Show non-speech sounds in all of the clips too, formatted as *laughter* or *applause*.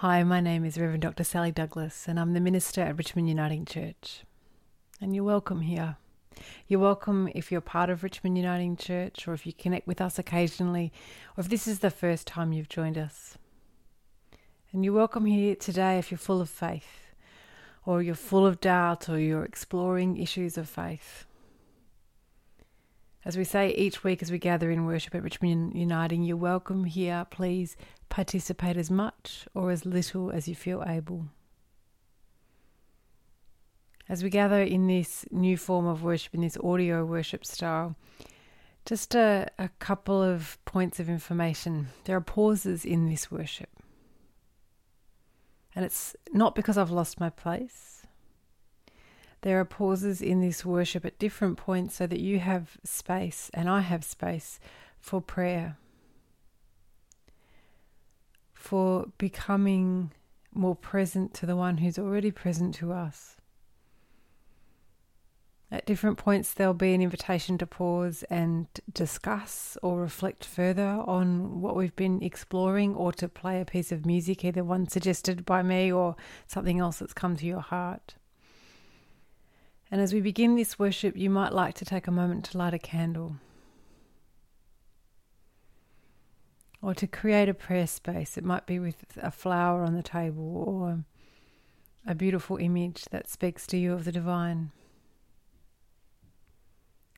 Hi, my name is Reverend Dr. Sally Douglas, and I'm the minister at Richmond Uniting Church. And you're welcome here. You're welcome if you're part of Richmond Uniting Church, or if you connect with us occasionally, or if this is the first time you've joined us. And you're welcome here today if you're full of faith, or you're full of doubt, or you're exploring issues of faith. As we say each week as we gather in worship at Richmond Uniting, you're welcome here. Please participate as much or as little as you feel able. As we gather in this new form of worship, in this audio worship style, just a, a couple of points of information. There are pauses in this worship. And it's not because I've lost my place there are pauses in this worship at different points so that you have space and I have space for prayer, for becoming more present to the one who's already present to us. At different points, there'll be an invitation to pause and discuss or reflect further on what we've been exploring, or to play a piece of music, either one suggested by me or something else that's come to your heart. And as we begin this worship, you might like to take a moment to light a candle or to create a prayer space. It might be with a flower on the table or a beautiful image that speaks to you of the divine.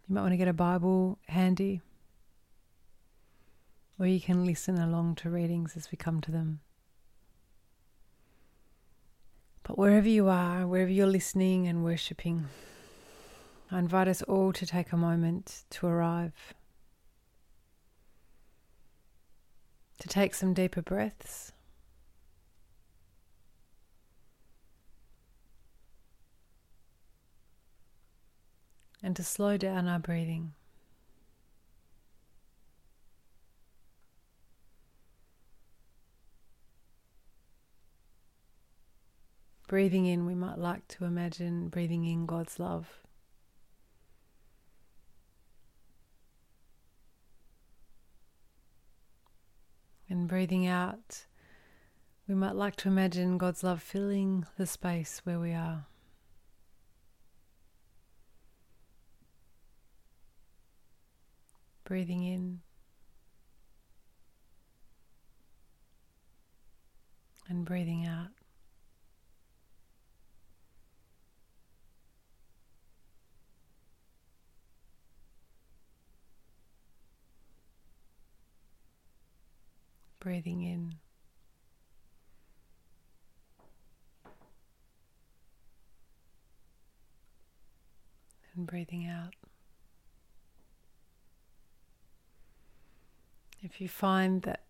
You might want to get a Bible handy, or you can listen along to readings as we come to them. But wherever you are, wherever you're listening and worshipping, I invite us all to take a moment to arrive, to take some deeper breaths. And to slow down our breathing. Breathing in, we might like to imagine breathing in God's love. And breathing out, we might like to imagine God's love filling the space where we are. Breathing in and breathing out. Breathing in. And breathing out. If you find that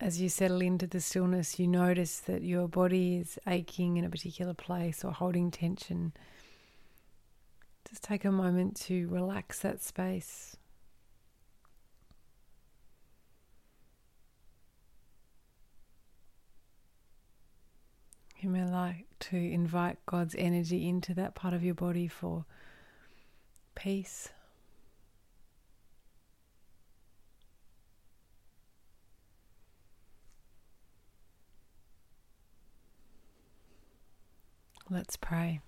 as you settle into the stillness, you notice that your body is aching in a particular place or holding tension, just take a moment to relax that space. You may like to invite God's energy into that part of your body for peace. Let's pray.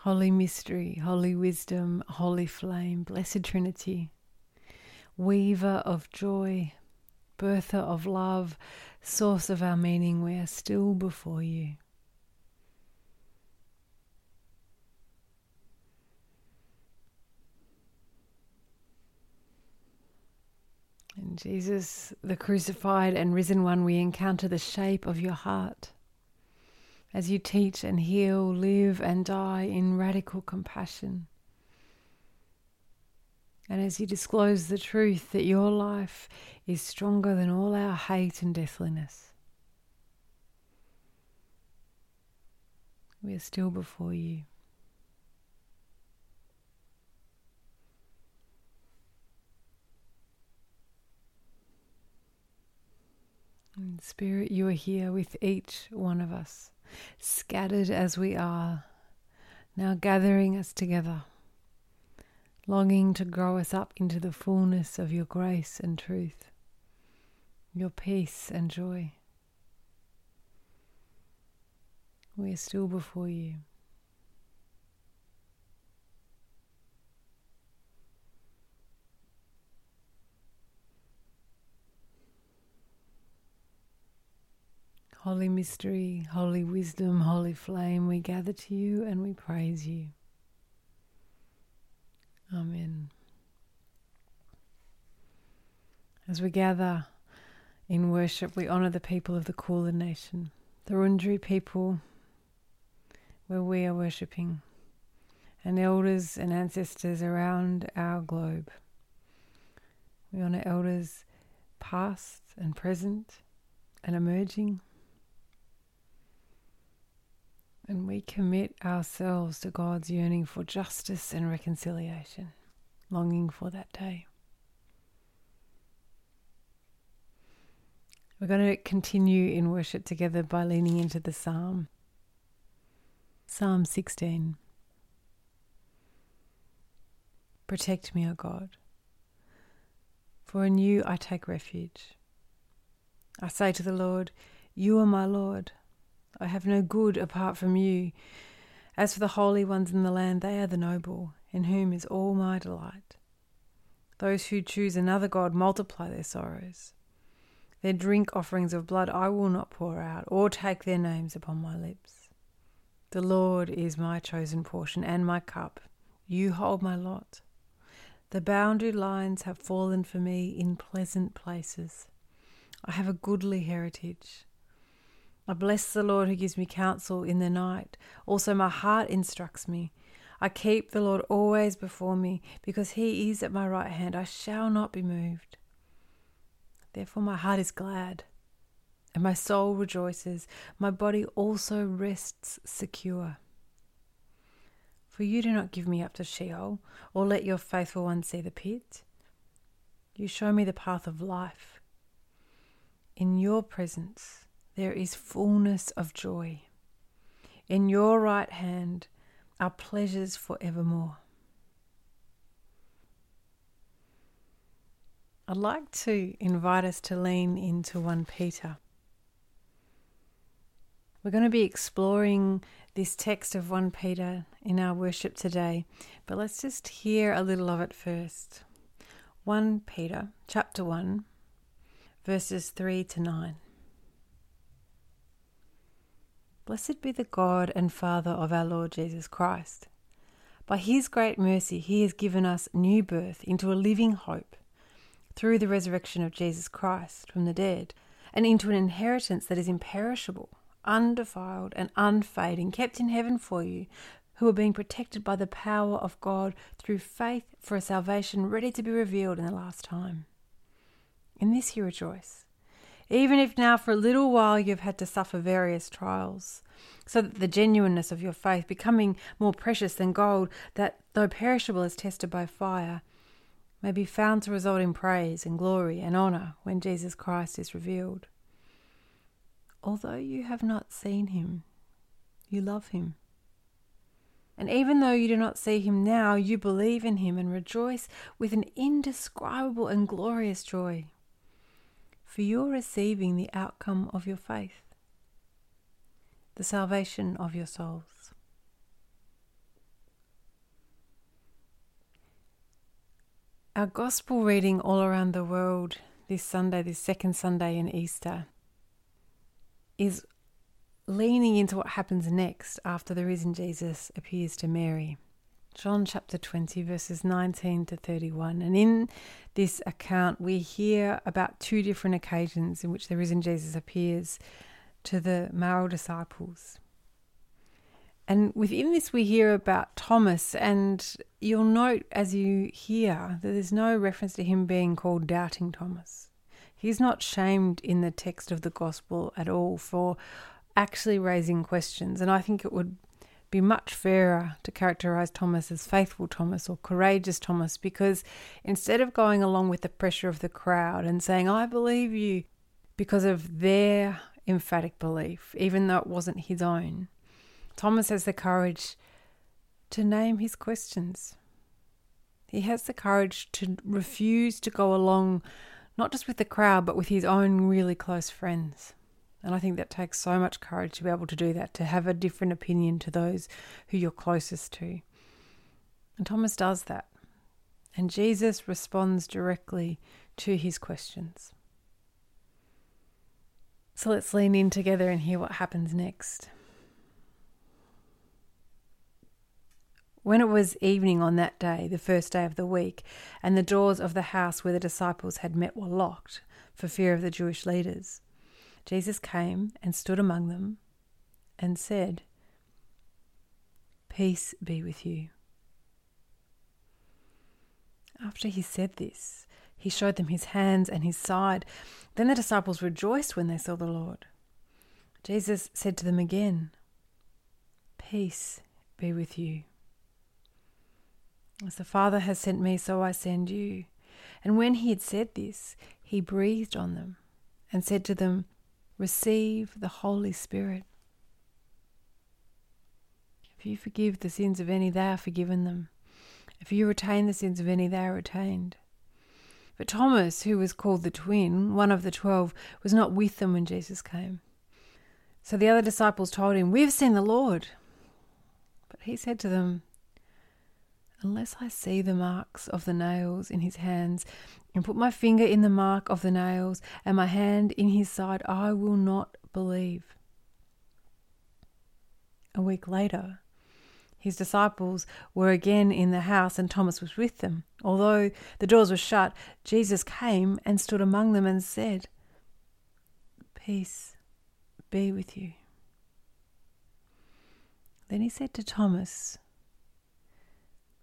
Holy mystery, holy wisdom, holy flame, blessed Trinity, weaver of joy, birther of love, source of our meaning, we are still before you. In Jesus, the crucified and risen one, we encounter the shape of your heart as you teach and heal, live and die in radical compassion. And as you disclose the truth that your life is stronger than all our hate and deathliness, we are still before you. In spirit, you are here with each one of us, scattered as we are, now gathering us together longing to grow us up into the fullness of your grace and truth, your peace and joy. We are still before you. Holy mystery, holy wisdom, holy flame, we gather to you and we praise you. Amen. As we gather in worship, we honour the people of the Kulin Nation, the Wurundjeri people where we are worshipping, and elders and ancestors around our globe. We honour elders past and present and emerging. And we commit ourselves to God's yearning for justice and reconciliation, longing for that day. We're going to continue in worship together by leaning into the psalm. Psalm 16. Protect me, O God, for in you I take refuge. I say to the Lord, You are my Lord. I have no good apart from you. As for the holy ones in the land, they are the noble, in whom is all my delight. Those who choose another God multiply their sorrows. Their drink offerings of blood I will not pour out, or take their names upon my lips. The Lord is my chosen portion and my cup. You hold my lot. The boundary lines have fallen for me in pleasant places. I have a goodly heritage. I bless the Lord who gives me counsel in the night. Also, my heart instructs me. I keep the Lord always before me, because he is at my right hand. I shall not be moved. Therefore, my heart is glad, and my soul rejoices. My body also rests secure. For you do not give me up to Sheol, or let your faithful one see the pit. You show me the path of life. In your presence, there is fullness of joy. In your right hand are pleasures for evermore. I'd like to invite us to lean into 1 Peter. We're going to be exploring this text of 1 Peter in our worship today, but let's just hear a little of it first. 1 Peter chapter 1 verses 3 to 9. Blessed be the God and Father of our Lord Jesus Christ. By his great mercy, he has given us new birth into a living hope through the resurrection of Jesus Christ from the dead, and into an inheritance that is imperishable, undefiled, and unfading, kept in heaven for you, who are being protected by the power of God through faith for a salvation ready to be revealed in the last time. In this you rejoice even if now for a little while you've had to suffer various trials, so that the genuineness of your faith, becoming more precious than gold, that though perishable is tested by fire, may be found to result in praise and glory and honour when Jesus Christ is revealed. Although you have not seen him, you love him. And even though you do not see him now, you believe in him and rejoice with an indescribable and glorious joy for you're receiving the outcome of your faith, the salvation of your souls. Our gospel reading all around the world this Sunday, this second Sunday in Easter, is leaning into what happens next after the risen Jesus appears to Mary. John chapter 20, verses 19 to 31. And in this account, we hear about two different occasions in which the risen Jesus appears to the male disciples. And within this, we hear about Thomas, and you'll note as you hear that there's no reference to him being called Doubting Thomas. He's not shamed in the text of the gospel at all for actually raising questions. And I think it would be much fairer to characterize Thomas as faithful Thomas or courageous Thomas because instead of going along with the pressure of the crowd and saying, I believe you because of their emphatic belief, even though it wasn't his own, Thomas has the courage to name his questions. He has the courage to refuse to go along not just with the crowd, but with his own really close friends. And I think that takes so much courage to be able to do that, to have a different opinion to those who you're closest to. And Thomas does that. And Jesus responds directly to his questions. So let's lean in together and hear what happens next. When it was evening on that day, the first day of the week, and the doors of the house where the disciples had met were locked for fear of the Jewish leaders, Jesus came and stood among them and said, Peace be with you. After he said this, he showed them his hands and his side. Then the disciples rejoiced when they saw the Lord. Jesus said to them again, Peace be with you. As the Father has sent me, so I send you. And when he had said this, he breathed on them and said to them, Receive the Holy Spirit. If you forgive the sins of any, they are forgiven them. If you retain the sins of any, they are retained. But Thomas, who was called the twin, one of the twelve, was not with them when Jesus came. So the other disciples told him, We've seen the Lord. But he said to them, Unless I see the marks of the nails in his hands, and put my finger in the mark of the nails, and my hand in his side, I will not believe. A week later, his disciples were again in the house, and Thomas was with them. Although the doors were shut, Jesus came and stood among them and said, Peace be with you. Then he said to Thomas,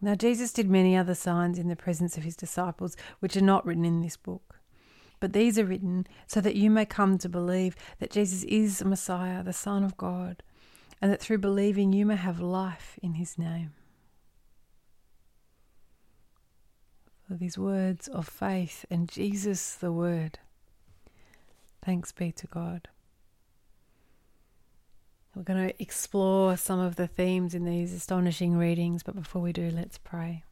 Now, Jesus did many other signs in the presence of his disciples, which are not written in this book. But these are written so that you may come to believe that Jesus is the Messiah, the Son of God, and that through believing you may have life in his name. For these words of faith and Jesus the Word. Thanks be to God. We're going to explore some of the themes in these astonishing readings, but before we do, let's pray.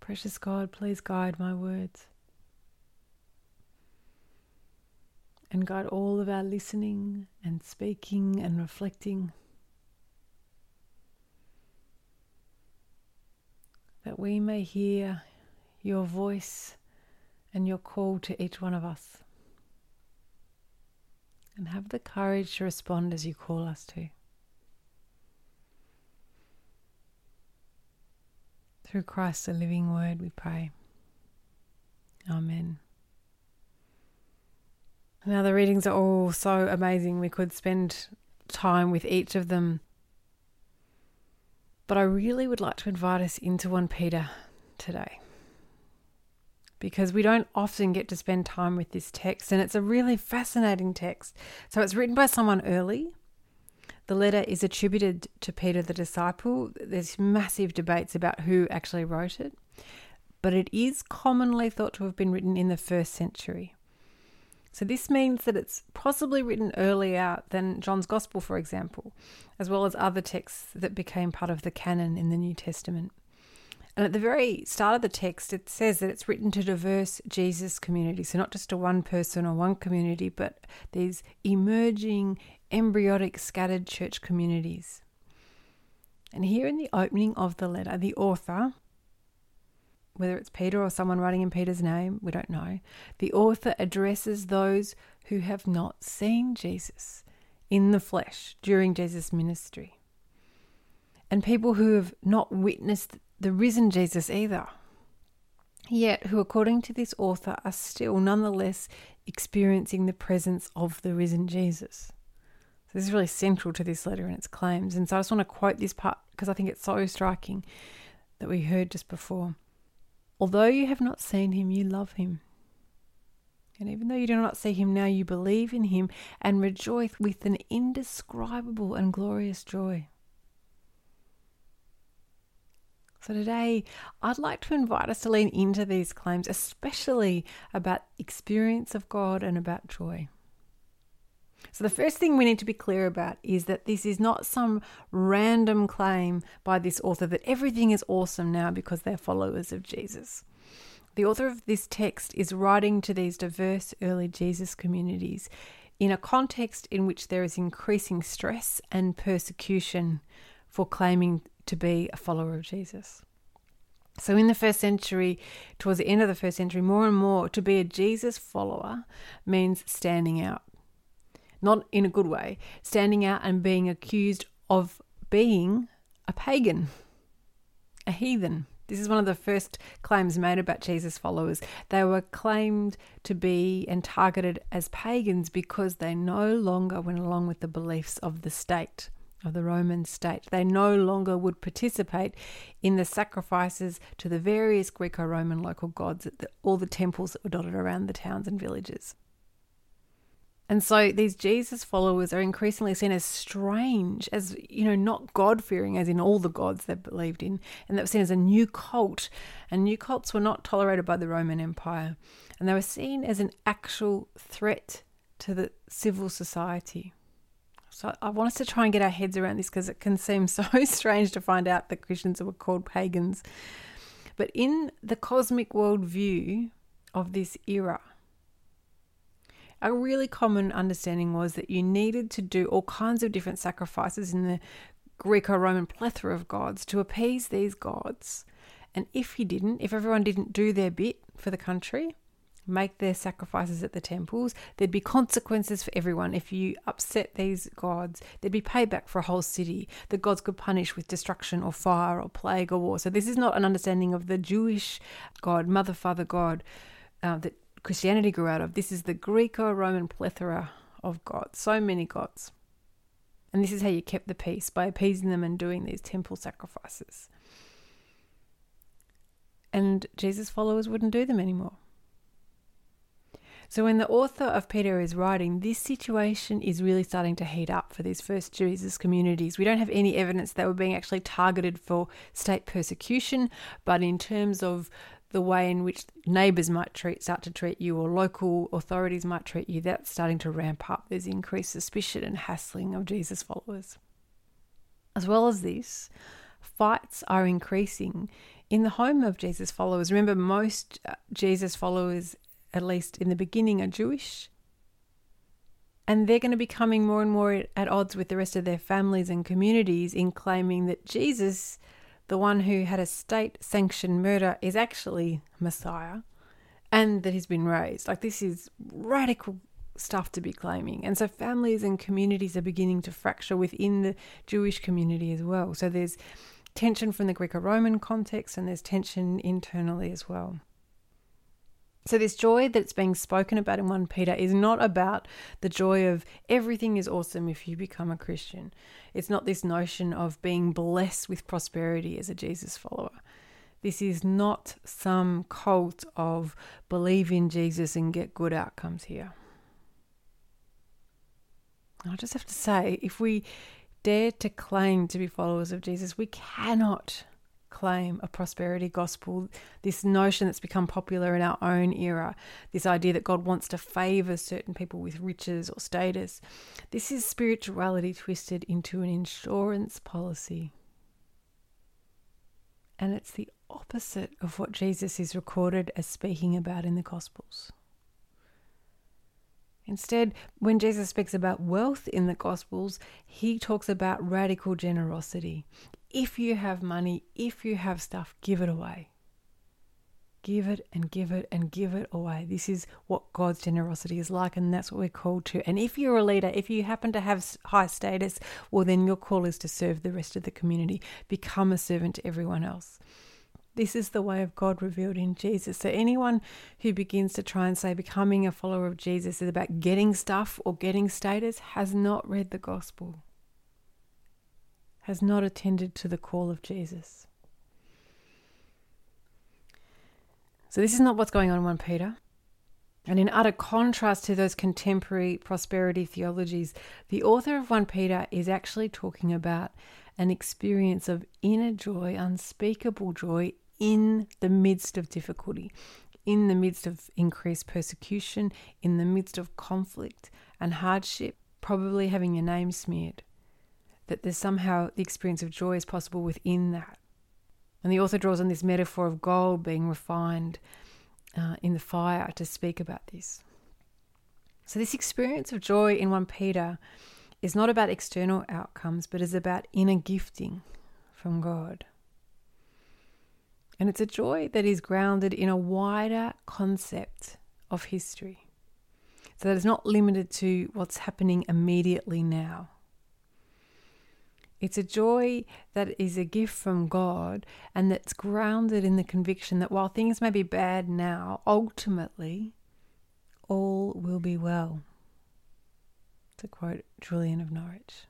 Precious God, please guide my words. and guide all of our listening and speaking and reflecting. That we may hear your voice and your call to each one of us. And have the courage to respond as you call us to. Through Christ, the living word, we pray. Amen. Now, the readings are all so amazing. We could spend time with each of them. But I really would like to invite us into 1 Peter today. Because we don't often get to spend time with this text, and it's a really fascinating text. So, it's written by someone early. The letter is attributed to Peter the disciple. There's massive debates about who actually wrote it, but it is commonly thought to have been written in the first century. So this means that it's possibly written earlier than John's Gospel, for example, as well as other texts that became part of the canon in the New Testament. And at the very start of the text, it says that it's written to diverse Jesus communities. So, not just to one person or one community, but these emerging, embryonic, scattered church communities. And here in the opening of the letter, the author, whether it's Peter or someone writing in Peter's name, we don't know. The author addresses those who have not seen Jesus in the flesh during Jesus' ministry, and people who have not witnessed the risen Jesus either, yet who, according to this author, are still nonetheless experiencing the presence of the risen Jesus. So this is really central to this letter and its claims. And so I just want to quote this part because I think it's so striking that we heard just before. Although you have not seen him, you love him. And even though you do not see him now, you believe in him and rejoice with an indescribable and glorious joy. So, today, I'd like to invite us to lean into these claims, especially about experience of God and about joy. So, the first thing we need to be clear about is that this is not some random claim by this author that everything is awesome now because they're followers of Jesus. The author of this text is writing to these diverse early Jesus communities in a context in which there is increasing stress and persecution for claiming to be a follower of Jesus. So, in the first century, towards the end of the first century, more and more, to be a Jesus follower means standing out. Not in a good way, standing out and being accused of being a pagan, a heathen. This is one of the first claims made about Jesus' followers. They were claimed to be and targeted as pagans because they no longer went along with the beliefs of the state, of the Roman state. They no longer would participate in the sacrifices to the various Greco Roman local gods at the, all the temples that were dotted around the towns and villages. And so these Jesus followers are increasingly seen as strange, as, you know, not God fearing, as in all the gods they believed in, and they were seen as a new cult. And new cults were not tolerated by the Roman Empire. And they were seen as an actual threat to the civil society. So I want us to try and get our heads around this because it can seem *laughs* so strange to find out that Christians were called pagans. But in the cosmic worldview of this era, a really common understanding was that you needed to do all kinds of different sacrifices in the Greco Roman plethora of gods to appease these gods. And if you didn't, if everyone didn't do their bit for the country, make their sacrifices at the temples, there'd be consequences for everyone. If you upset these gods, there'd be payback for a whole city. The gods could punish with destruction or fire or plague or war. So, this is not an understanding of the Jewish God, Mother, Father God, uh, that Christianity grew out of. This is the Greco Roman plethora of gods, so many gods. And this is how you kept the peace by appeasing them and doing these temple sacrifices. And Jesus' followers wouldn't do them anymore. So, when the author of Peter is writing, this situation is really starting to heat up for these first Jesus communities. We don't have any evidence they were being actually targeted for state persecution, but in terms of the way in which neighbours might treat start to treat you or local authorities might treat you, that's starting to ramp up. There's increased suspicion and hassling of Jesus followers. As well as this, fights are increasing in the home of Jesus followers. Remember, most uh, Jesus followers, at least in the beginning, are Jewish. And they're going to be coming more and more at odds with the rest of their families and communities in claiming that Jesus the one who had a state sanctioned murder is actually Messiah and that he's been raised. Like, this is radical stuff to be claiming. And so, families and communities are beginning to fracture within the Jewish community as well. So, there's tension from the Greco Roman context and there's tension internally as well. So, this joy that's being spoken about in 1 Peter is not about the joy of everything is awesome if you become a Christian. It's not this notion of being blessed with prosperity as a Jesus follower. This is not some cult of believe in Jesus and get good outcomes here. I just have to say, if we dare to claim to be followers of Jesus, we cannot claim a prosperity gospel, this notion that's become popular in our own era, this idea that God wants to favor certain people with riches or status. This is spirituality twisted into an insurance policy. And it's the opposite of what Jesus is recorded as speaking about in the Gospels. Instead, when Jesus speaks about wealth in the Gospels, he talks about radical generosity. If you have money, if you have stuff, give it away. Give it and give it and give it away. This is what God's generosity is like, and that's what we're called to. And if you're a leader, if you happen to have high status, well, then your call is to serve the rest of the community, become a servant to everyone else. This is the way of God revealed in Jesus. So, anyone who begins to try and say becoming a follower of Jesus is about getting stuff or getting status has not read the gospel has not attended to the call of Jesus. So, this is not what's going on in 1 Peter. And in utter contrast to those contemporary prosperity theologies, the author of 1 Peter is actually talking about an experience of inner joy, unspeakable joy in the midst of difficulty, in the midst of increased persecution, in the midst of conflict and hardship, probably having your name smeared. That there's somehow the experience of joy is possible within that. And the author draws on this metaphor of gold being refined uh, in the fire to speak about this. So, this experience of joy in 1 Peter is not about external outcomes, but is about inner gifting from God. And it's a joy that is grounded in a wider concept of history. So that it's not limited to what's happening immediately now. It's a joy that is a gift from God and that's grounded in the conviction that while things may be bad now, ultimately all will be well. To quote Julian of Norwich.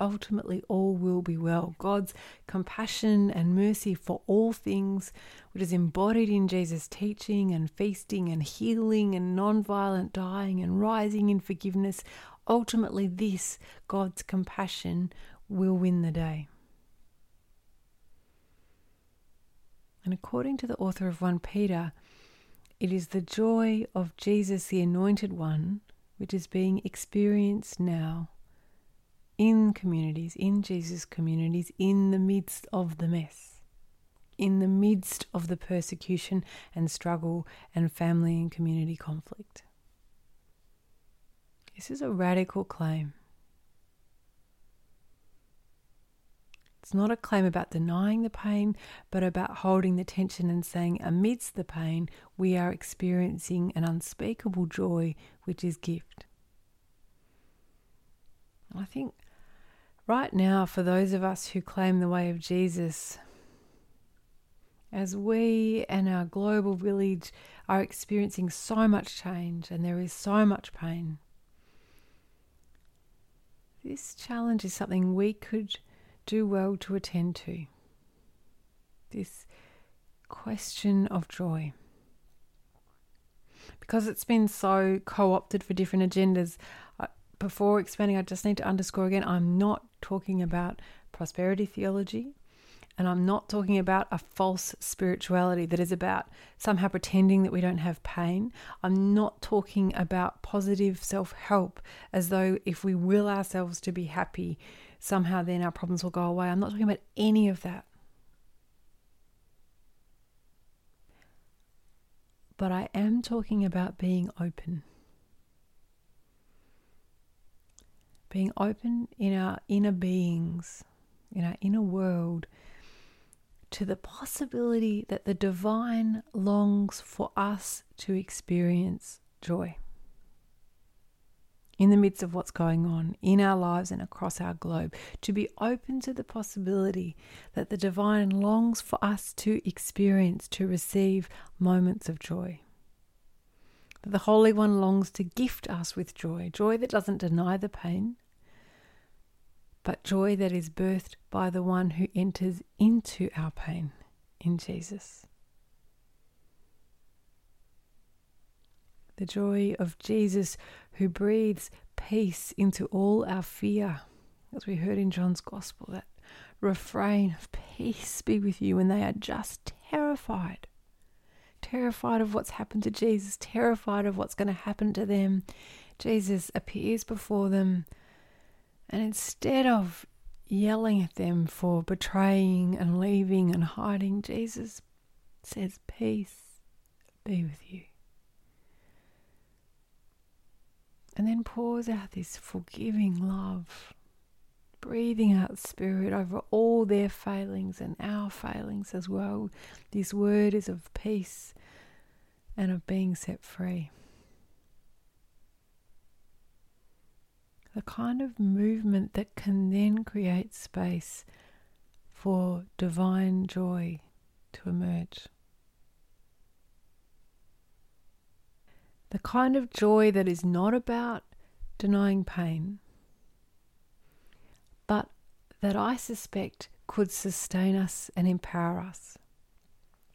Ultimately, all will be well. God's compassion and mercy for all things, which is embodied in Jesus' teaching and feasting and healing and non-violent dying and rising in forgiveness, ultimately, this God's compassion will win the day. And according to the author of 1 Peter, it is the joy of Jesus, the Anointed One, which is being experienced now in communities, in Jesus' communities, in the midst of the mess, in the midst of the persecution and struggle and family and community conflict. This is a radical claim. It's not a claim about denying the pain, but about holding the tension and saying, amidst the pain, we are experiencing an unspeakable joy, which is gift. I think right now, for those of us who claim the way of Jesus, as we and our global village are experiencing so much change and there is so much pain, this challenge is something we could do well to attend to. This question of joy. Because it's been so co opted for different agendas, before expanding, I just need to underscore again I'm not talking about prosperity theology. And I'm not talking about a false spirituality that is about somehow pretending that we don't have pain. I'm not talking about positive self help as though if we will ourselves to be happy, somehow then our problems will go away. I'm not talking about any of that. But I am talking about being open. Being open in our inner beings, in our inner world, to the possibility that the divine longs for us to experience joy in the midst of what's going on in our lives and across our globe, to be open to the possibility that the divine longs for us to experience, to receive moments of joy. That the Holy One longs to gift us with joy, joy that doesn't deny the pain, but joy that is birthed by the one who enters into our pain in Jesus. the joy of Jesus who breathes peace into all our fear. As we heard in John's Gospel, that refrain of peace be with you when they are just terrified. Terrified of what's happened to Jesus, terrified of what's going to happen to them. Jesus appears before them, and instead of yelling at them for betraying and leaving and hiding, Jesus says, Peace be with you. And then pours out this forgiving love, breathing out spirit over all their failings and our failings as well. This word is of peace and of being set free. The kind of movement that can then create space for divine joy to emerge. the kind of joy that is not about denying pain, but that I suspect could sustain us and empower us.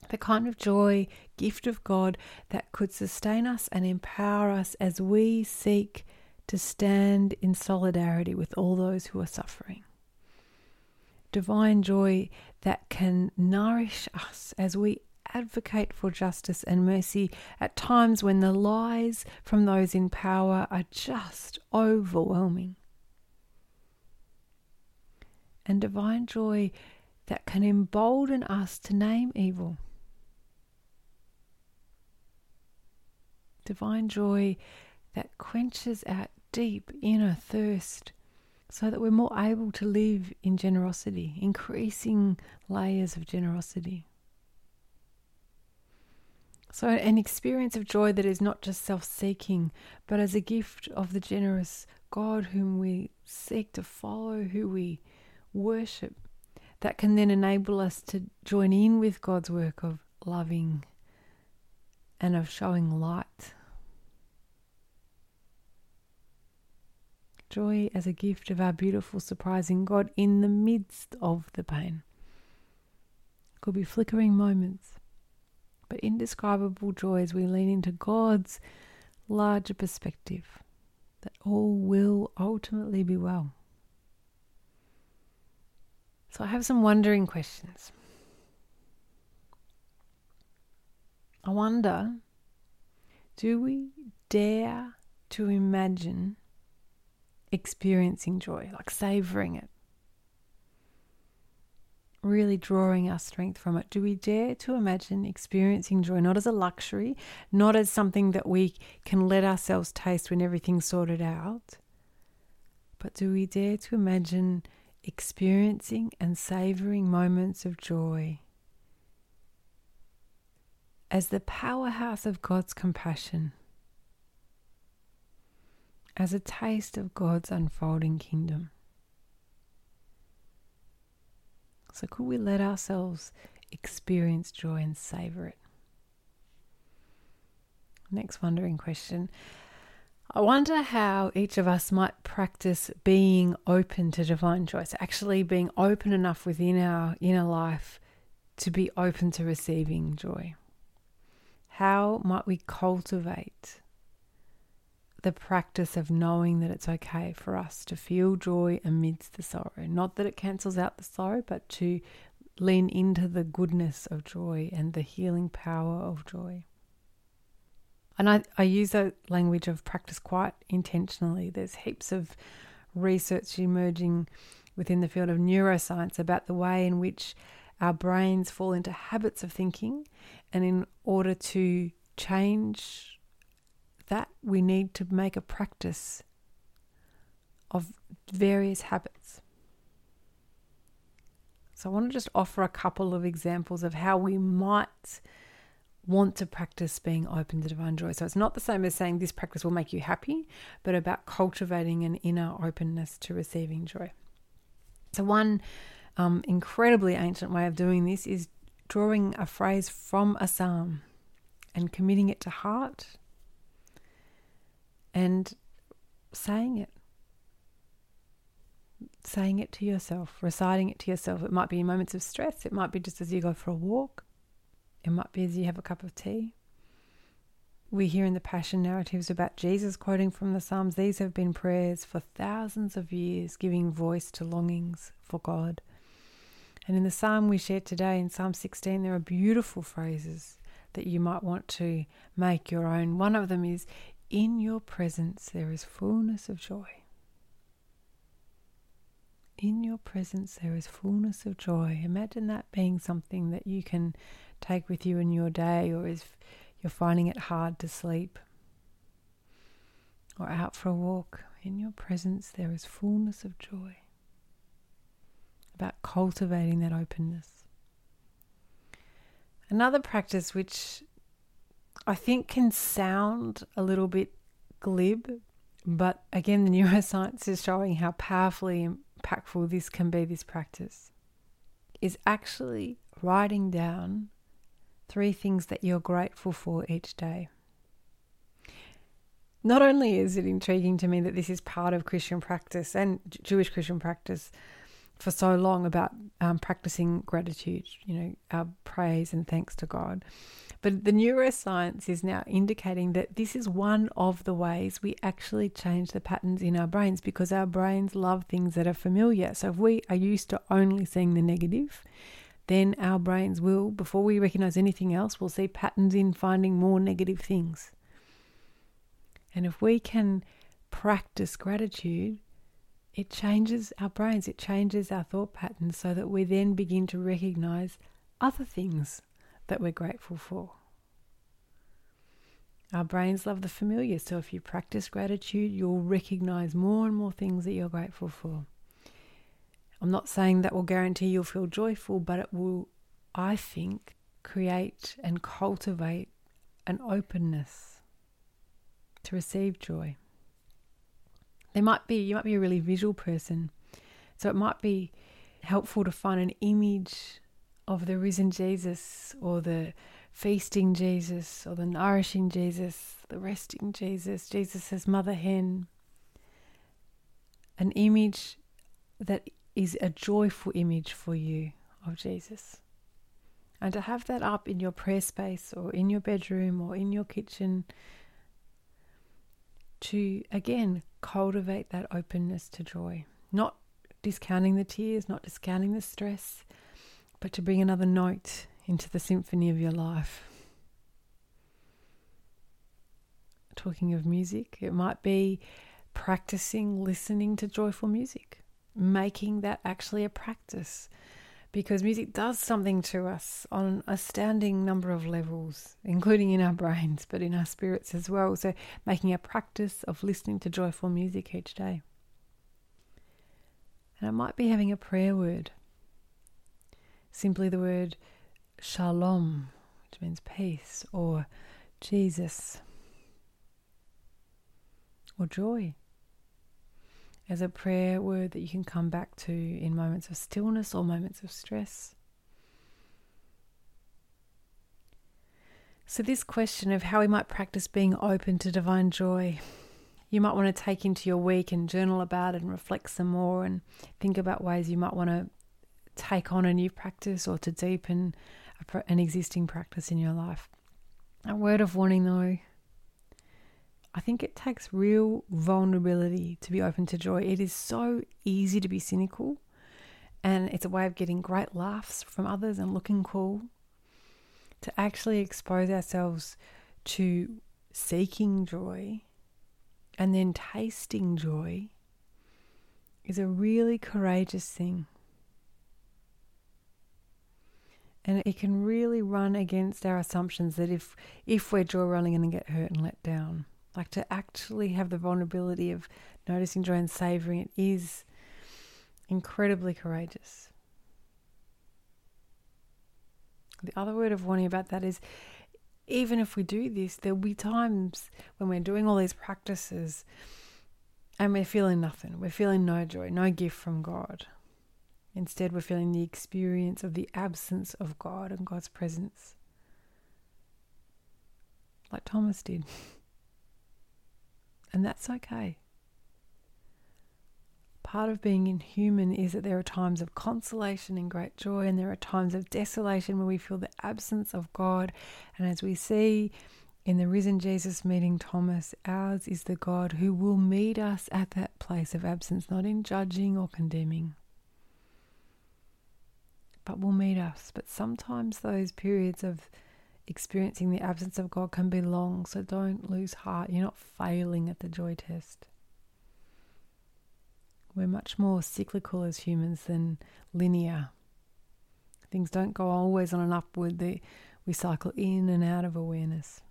the kind of joy, gift of God that could sustain us and empower us as we seek to stand in solidarity with all those who are suffering. Divine joy that can nourish us as we advocate for justice and mercy at times when the lies from those in power are just overwhelming. And divine joy that can embolden us to name evil. Divine joy that quenches our deep inner thirst so that we're more able to live in generosity, increasing layers of generosity. So, an experience of joy that is not just self seeking, but as a gift of the generous God whom we seek to follow, who we worship, that can then enable us to join in with God's work of loving and of showing light. Joy as a gift of our beautiful, surprising God in the midst of the pain. Could be flickering moments, but indescribable joy as we lean into God's larger perspective that all will ultimately be well. So I have some wondering questions. I wonder do we dare to imagine experiencing joy, like savoring it? Really drawing our strength from it. Do we dare to imagine experiencing joy not as a luxury, not as something that we can let ourselves taste when everything's sorted out, but do we dare to imagine experiencing and savoring moments of joy as the powerhouse of God's compassion, as a taste of God's unfolding kingdom. So, could we let ourselves experience joy and savor it? Next wondering question I wonder how each of us might practice being open to divine choice, actually being open enough within our inner life to be open to receiving joy. How might we cultivate the practice of knowing that it's okay for us to feel joy amidst the sorrow? Not that it cancels out the sorrow, but to lean into the goodness of joy and the healing power of joy. And I, I use that language of practice quite intentionally. There's heaps of research emerging within the field of neuroscience about the way in which our brains fall into habits of thinking. And in order to change that, we need to make a practice of various habits. So I want to just offer a couple of examples of how we might want to practice being open to divine joy. So it's not the same as saying this practice will make you happy, but about cultivating an inner openness to receiving joy. So, one um, incredibly ancient way of doing this is drawing a phrase from a psalm and committing it to heart and saying it. Saying it to yourself, reciting it to yourself. It might be in moments of stress, it might be just as you go for a walk, it might be as you have a cup of tea. We hear in the Passion narratives about Jesus quoting from the Psalms. These have been prayers for thousands of years, giving voice to longings for God. And in the Psalm we shared today, in Psalm 16, there are beautiful phrases that you might want to make your own. One of them is, In your presence there is fullness of joy. In your presence there is fullness of joy. Imagine that being something that you can take with you in your day, or if you're finding it hard to sleep, or out for a walk, in your presence there is fullness of joy. About cultivating that openness. Another practice which I think can sound a little bit glib, but again, the *laughs* neuroscience is showing how powerfully impactful this can be, this practice, is actually writing down three things that you're grateful for each day. Not only is it intriguing to me that this is part of Christian practice and Jewish Christian practice, for so long about um, practicing gratitude, you know, our praise and thanks to God. But the neuroscience is now indicating that this is one of the ways we actually change the patterns in our brains because our brains love things that are familiar. So if we are used to only seeing the negative, then our brains will, before we recognize anything else, will see patterns in finding more negative things. And if we can practice gratitude, it changes our brains, it changes our thought patterns so that we then begin to recognize other things that we're grateful for. Our brains love the familiar, so if you practice gratitude, you'll recognize more and more things that you're grateful for. I'm not saying that will guarantee you'll feel joyful, but it will, I think, create and cultivate an openness to receive joy. There might be, you might be a really visual person, so it might be helpful to find an image of the risen Jesus or the feasting Jesus or the nourishing Jesus, the resting Jesus, Jesus as mother hen. An image that is a joyful image for you of Jesus. And to have that up in your prayer space or in your bedroom or in your kitchen, to again cultivate that openness to joy. Not discounting the tears, not discounting the stress, but to bring another note into the symphony of your life. Talking of music, it might be practicing listening to joyful music, making that actually a practice because music does something to us on an astounding number of levels, including in our brains, but in our spirits as well. So, making a practice of listening to joyful music each day. And it might be having a prayer word simply the word shalom, which means peace, or Jesus, or joy, as a prayer word that you can come back to in moments of stillness or moments of stress. So, this question of how we might practice being open to divine joy, you might want to take into your week and journal about it and reflect some more and think about ways you might want to take on a new practice or to deepen an existing practice in your life. A word of warning though, I think it takes real vulnerability to be open to joy. It is so easy to be cynical, and it's a way of getting great laughs from others and looking cool. To actually expose ourselves to seeking joy and then tasting joy is a really courageous thing. And it can really run against our assumptions that if if we're joy rolling and get hurt and let down like to actually have the vulnerability of noticing joy and savoring it is incredibly courageous. The other word of warning about that is even if we do this there'll be times when we're doing all these practices and we're feeling nothing. We're feeling no joy no gift from god Instead, we're feeling the experience of the absence of God and God's presence, like Thomas did. And that's okay. Part of being inhuman is that there are times of consolation and great joy, and there are times of desolation where we feel the absence of God. And as we see in the risen Jesus meeting Thomas, ours is the God who will meet us at that place of absence, not in judging or condemning, but will meet us. But sometimes those periods of experiencing the absence of God can be long, so don't lose heart. You're not failing at the joy test. We're much more cyclical as humans than linear. Things don't go always on an upward, they, we cycle in and out of awareness.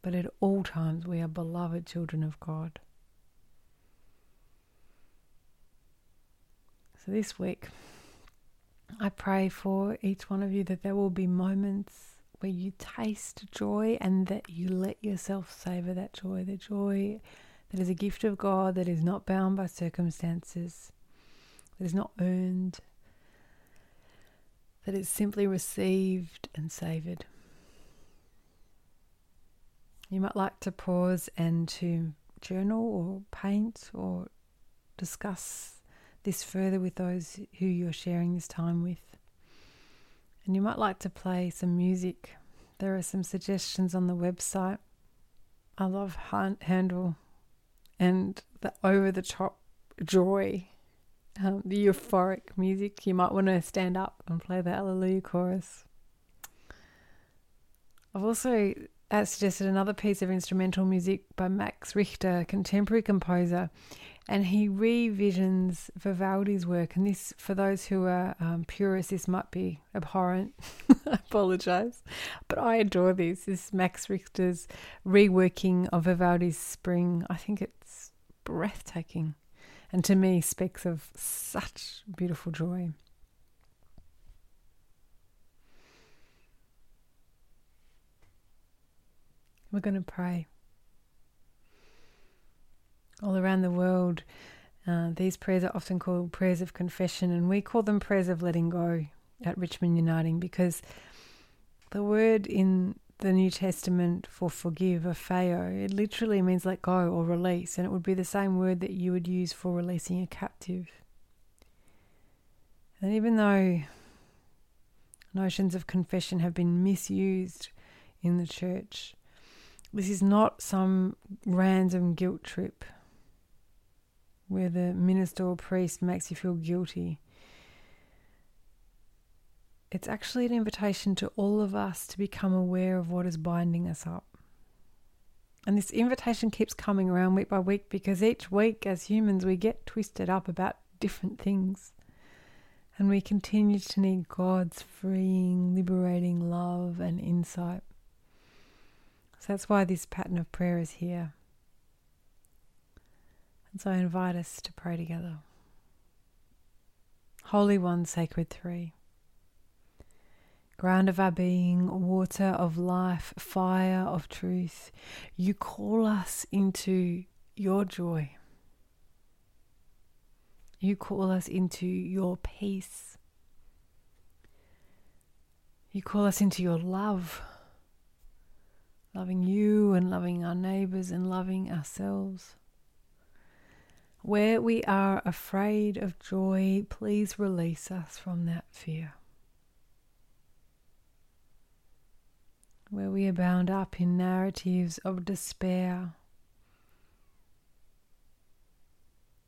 But at all times, we are beloved children of God. So this week, I pray for each one of you that there will be moments where you taste joy and that you let yourself savor that joy, the joy that is a gift of God that is not bound by circumstances, that is not earned, that is simply received and savored. You might like to pause and to journal or paint or discuss this further with those who you're sharing this time with. And you might like to play some music. There are some suggestions on the website. I love Handel and the over the top joy, um, the euphoric music. You might want to stand up and play the Alleluia chorus. I've also uh, suggested another piece of instrumental music by Max Richter, contemporary composer, and he revisions Vivaldi's work. And this, for those who are um, purists, this might be abhorrent. *laughs* I apologize, but I adore this. This is Max Richter's reworking of Vivaldi's Spring. I think it's breathtaking, and to me speaks of such beautiful joy. We're going to pray. All around the world, uh, these prayers are often called prayers of confession, and we call them prayers of letting go at Richmond Uniting because the word in the New Testament for forgive, apheo, it literally means let go or release, and it would be the same word that you would use for releasing a captive. And even though notions of confession have been misused in the church, this is not some random guilt trip where the minister or priest makes you feel guilty. It's actually an invitation to all of us to become aware of what is binding us up. And this invitation keeps coming around week by week because each week, as humans, we get twisted up about different things. And we continue to need God's freeing, liberating love and insight. So that's why this pattern of prayer is here. And so I invite us to pray together. Holy One, Sacred Three. Ground of our being, water of life, fire of truth, you call us into your joy. You call us into your peace. You call us into your love loving you and loving our neighbors and loving ourselves. Where we are afraid of joy, please release us from that fear. Where we are bound up in narratives of despair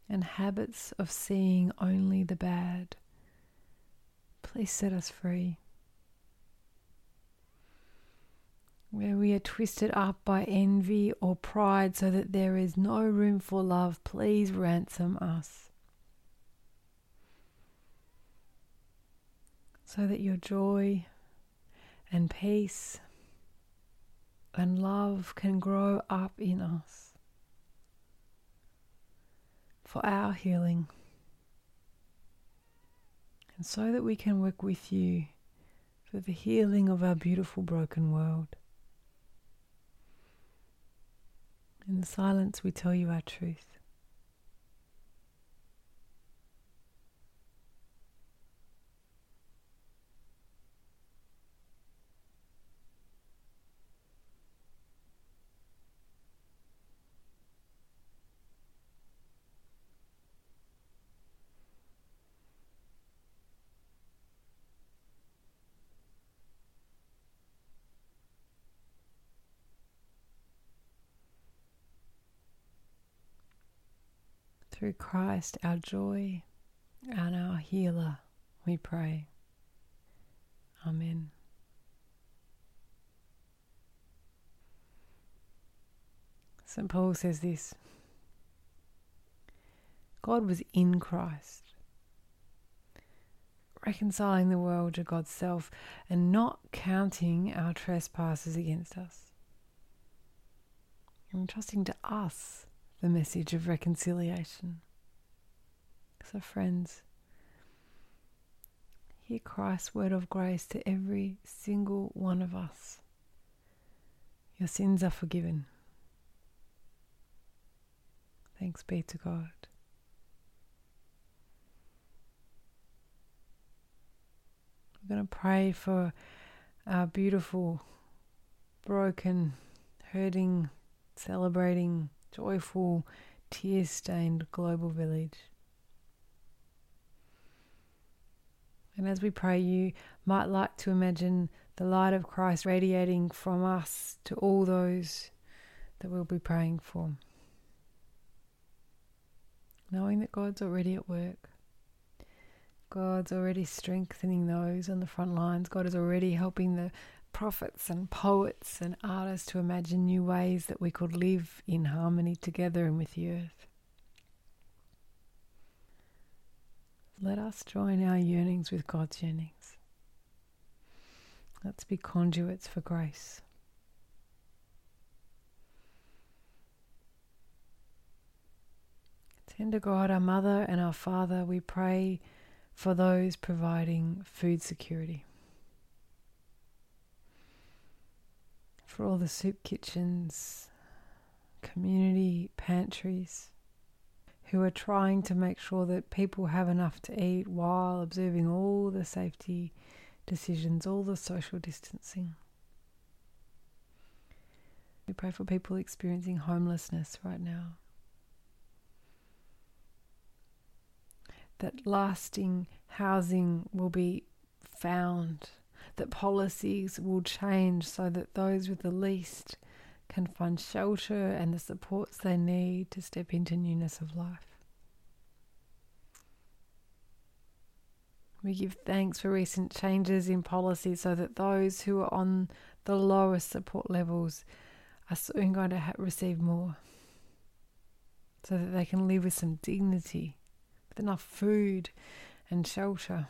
and habits of seeing only the bad, please set us free. Where we are twisted up by envy or pride so that there is no room for love, please ransom us. So that your joy and peace and love can grow up in us for our healing. And so that we can work with you for the healing of our beautiful broken world. In silence, we tell you our truth. Through Christ, our joy and our healer, we pray. Amen. St. Paul says this God was in Christ, reconciling the world to God's self and not counting our trespasses against us, and entrusting to us the message of reconciliation. So, friends, hear Christ's word of grace to every single one of us. Your sins are forgiven. Thanks be to God. We're going to pray for our beautiful, broken, hurting, celebrating joyful, tear stained global village. And as we pray, you might like to imagine the light of Christ radiating from us to all those that we'll be praying for. Knowing that God's already at work. God's already strengthening those on the front lines. God is already helping the prophets and poets and artists to imagine new ways that we could live in harmony together and with the earth. Let us join our yearnings with God's yearnings. Let's be conduits for grace. Tender God, our Mother and our Father, we pray for those providing food security. For all the soup kitchens, community pantries, who are trying to make sure that people have enough to eat while observing all the safety decisions, all the social distancing. We pray for people experiencing homelessness right now. That lasting housing will be found, that policies will change so that those with the least can find shelter and the supports they need to step into newness of life. We give thanks for recent changes in policy so that those who are on the lowest support levels are soon going to ha- receive more. So that they can live with some dignity, with enough food and shelter.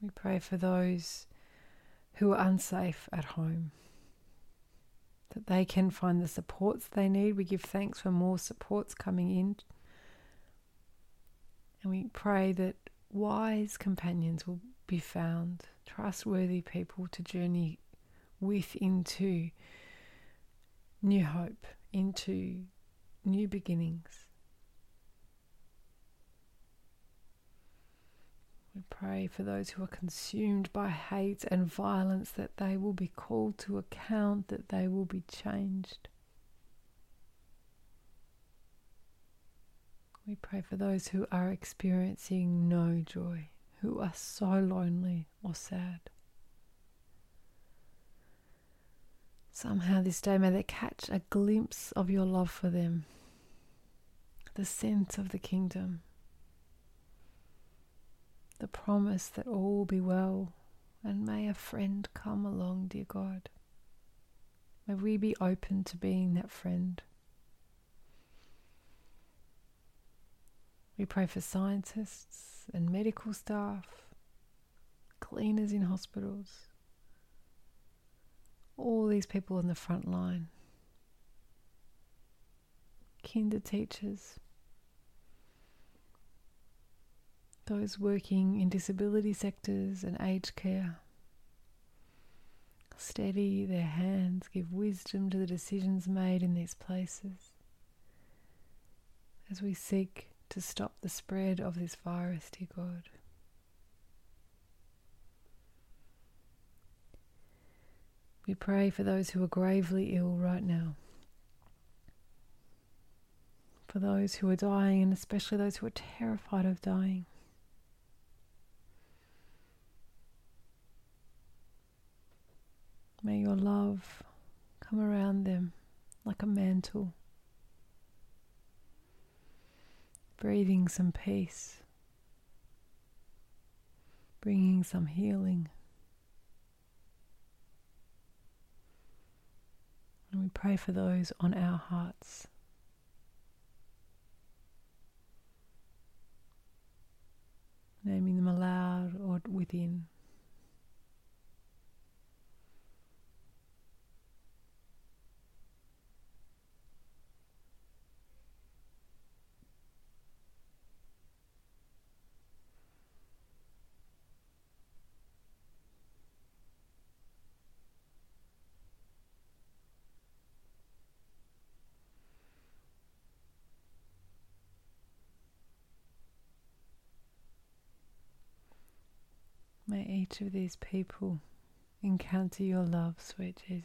We pray for those who are unsafe at home, that they can find the supports they need. We give thanks for more supports coming in and we pray that wise companions will be found, trustworthy people to journey with into new hope, into new beginnings. Pray for those who are consumed by hate and violence that they will be called to account, that they will be changed. We pray for those who are experiencing no joy, who are so lonely or sad. Somehow this day may they catch a glimpse of your love for them, the sense of the kingdom, the promise that all will be well, and may a friend come along, dear God. May we be open to being that friend. We pray for scientists and medical staff, cleaners in hospitals, all these people on the front line, kinder teachers, those working in disability sectors and aged care. Steady their hands, give wisdom to the decisions made in these places as we seek to stop the spread of this virus, dear God. We pray for those who are gravely ill right now, for those who are dying, and especially those who are terrified of dying. May your love come around them like a mantle. breathing some peace, bringing some healing. And we pray for those on our hearts. Naming them aloud or within. May each of these people encounter your love, sweet Jesus.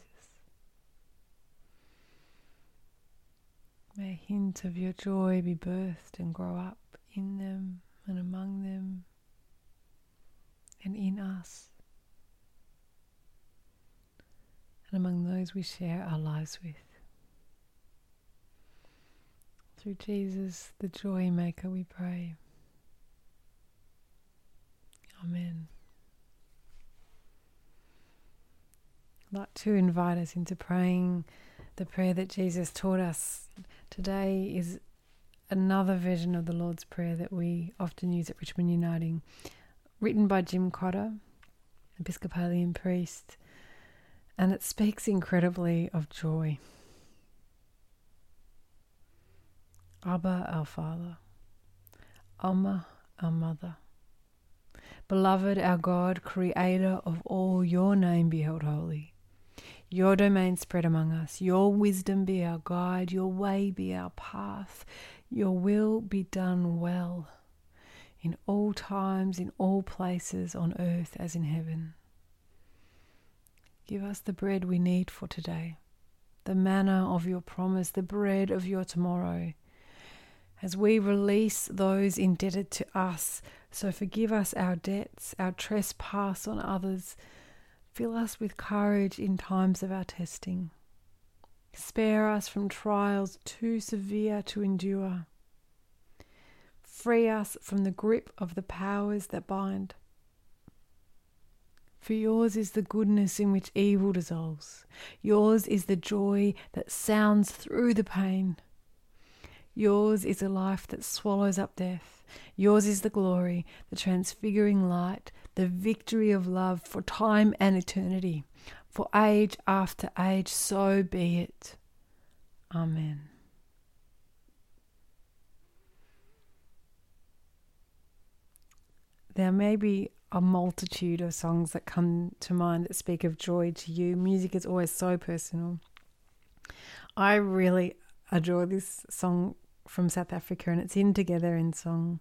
May a hint of your joy be birthed and grow up in them and among them and in us and among those we share our lives with. Through Jesus, the joy maker, we pray. Amen. Like to invite us into praying the prayer that Jesus taught us. Today is another version of the Lord's Prayer that we often use at Richmond Uniting, written by Jim Cotter, Episcopalian priest, and it speaks incredibly of joy. Abba, our Father, Amma, our Mother, Beloved, our God, Creator of all, your name be held holy. Your domain spread among us, your wisdom be our guide, your way be our path, your will be done well, in all times, in all places, on earth as in heaven. Give us the bread we need for today, the manna of your promise, the bread of your tomorrow as we release those indebted to us. So forgive us our debts, our trespass on others. Fill us with courage in times of our testing. Spare us from trials too severe to endure. Free us from the grip of the powers that bind. For yours is the goodness in which evil dissolves. Yours is the joy that sounds through the pain. Yours is a life that swallows up death. Yours is the glory, the transfiguring light, the victory of love for time and eternity, for age after age. So be it. Amen. There may be a multitude of songs that come to mind that speak of joy to you. Music is always so personal. I really adore this song from South Africa, and it's in together in song.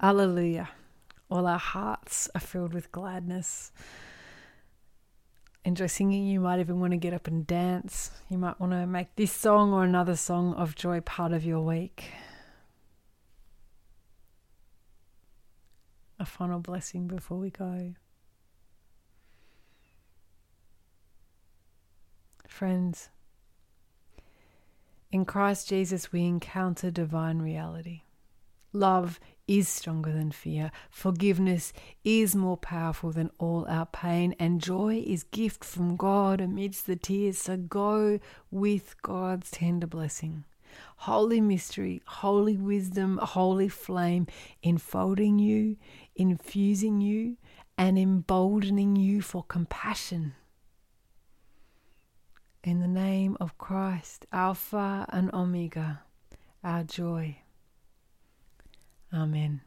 Alleluia. All our hearts are filled with gladness. Enjoy singing. You might even want to get up and dance. You might want to make this song or another song of joy part of your week. A final blessing before we go. Friends, in Christ Jesus, we encounter divine reality. Love is stronger than fear. Forgiveness is more powerful than all our pain, and joy is gift from God amidst the tears. So go with God's tender blessing. Holy mystery, holy wisdom, holy flame enfolding you, infusing you, and emboldening you for compassion in the name of Christ, Alpha and Omega, our joy. Amen.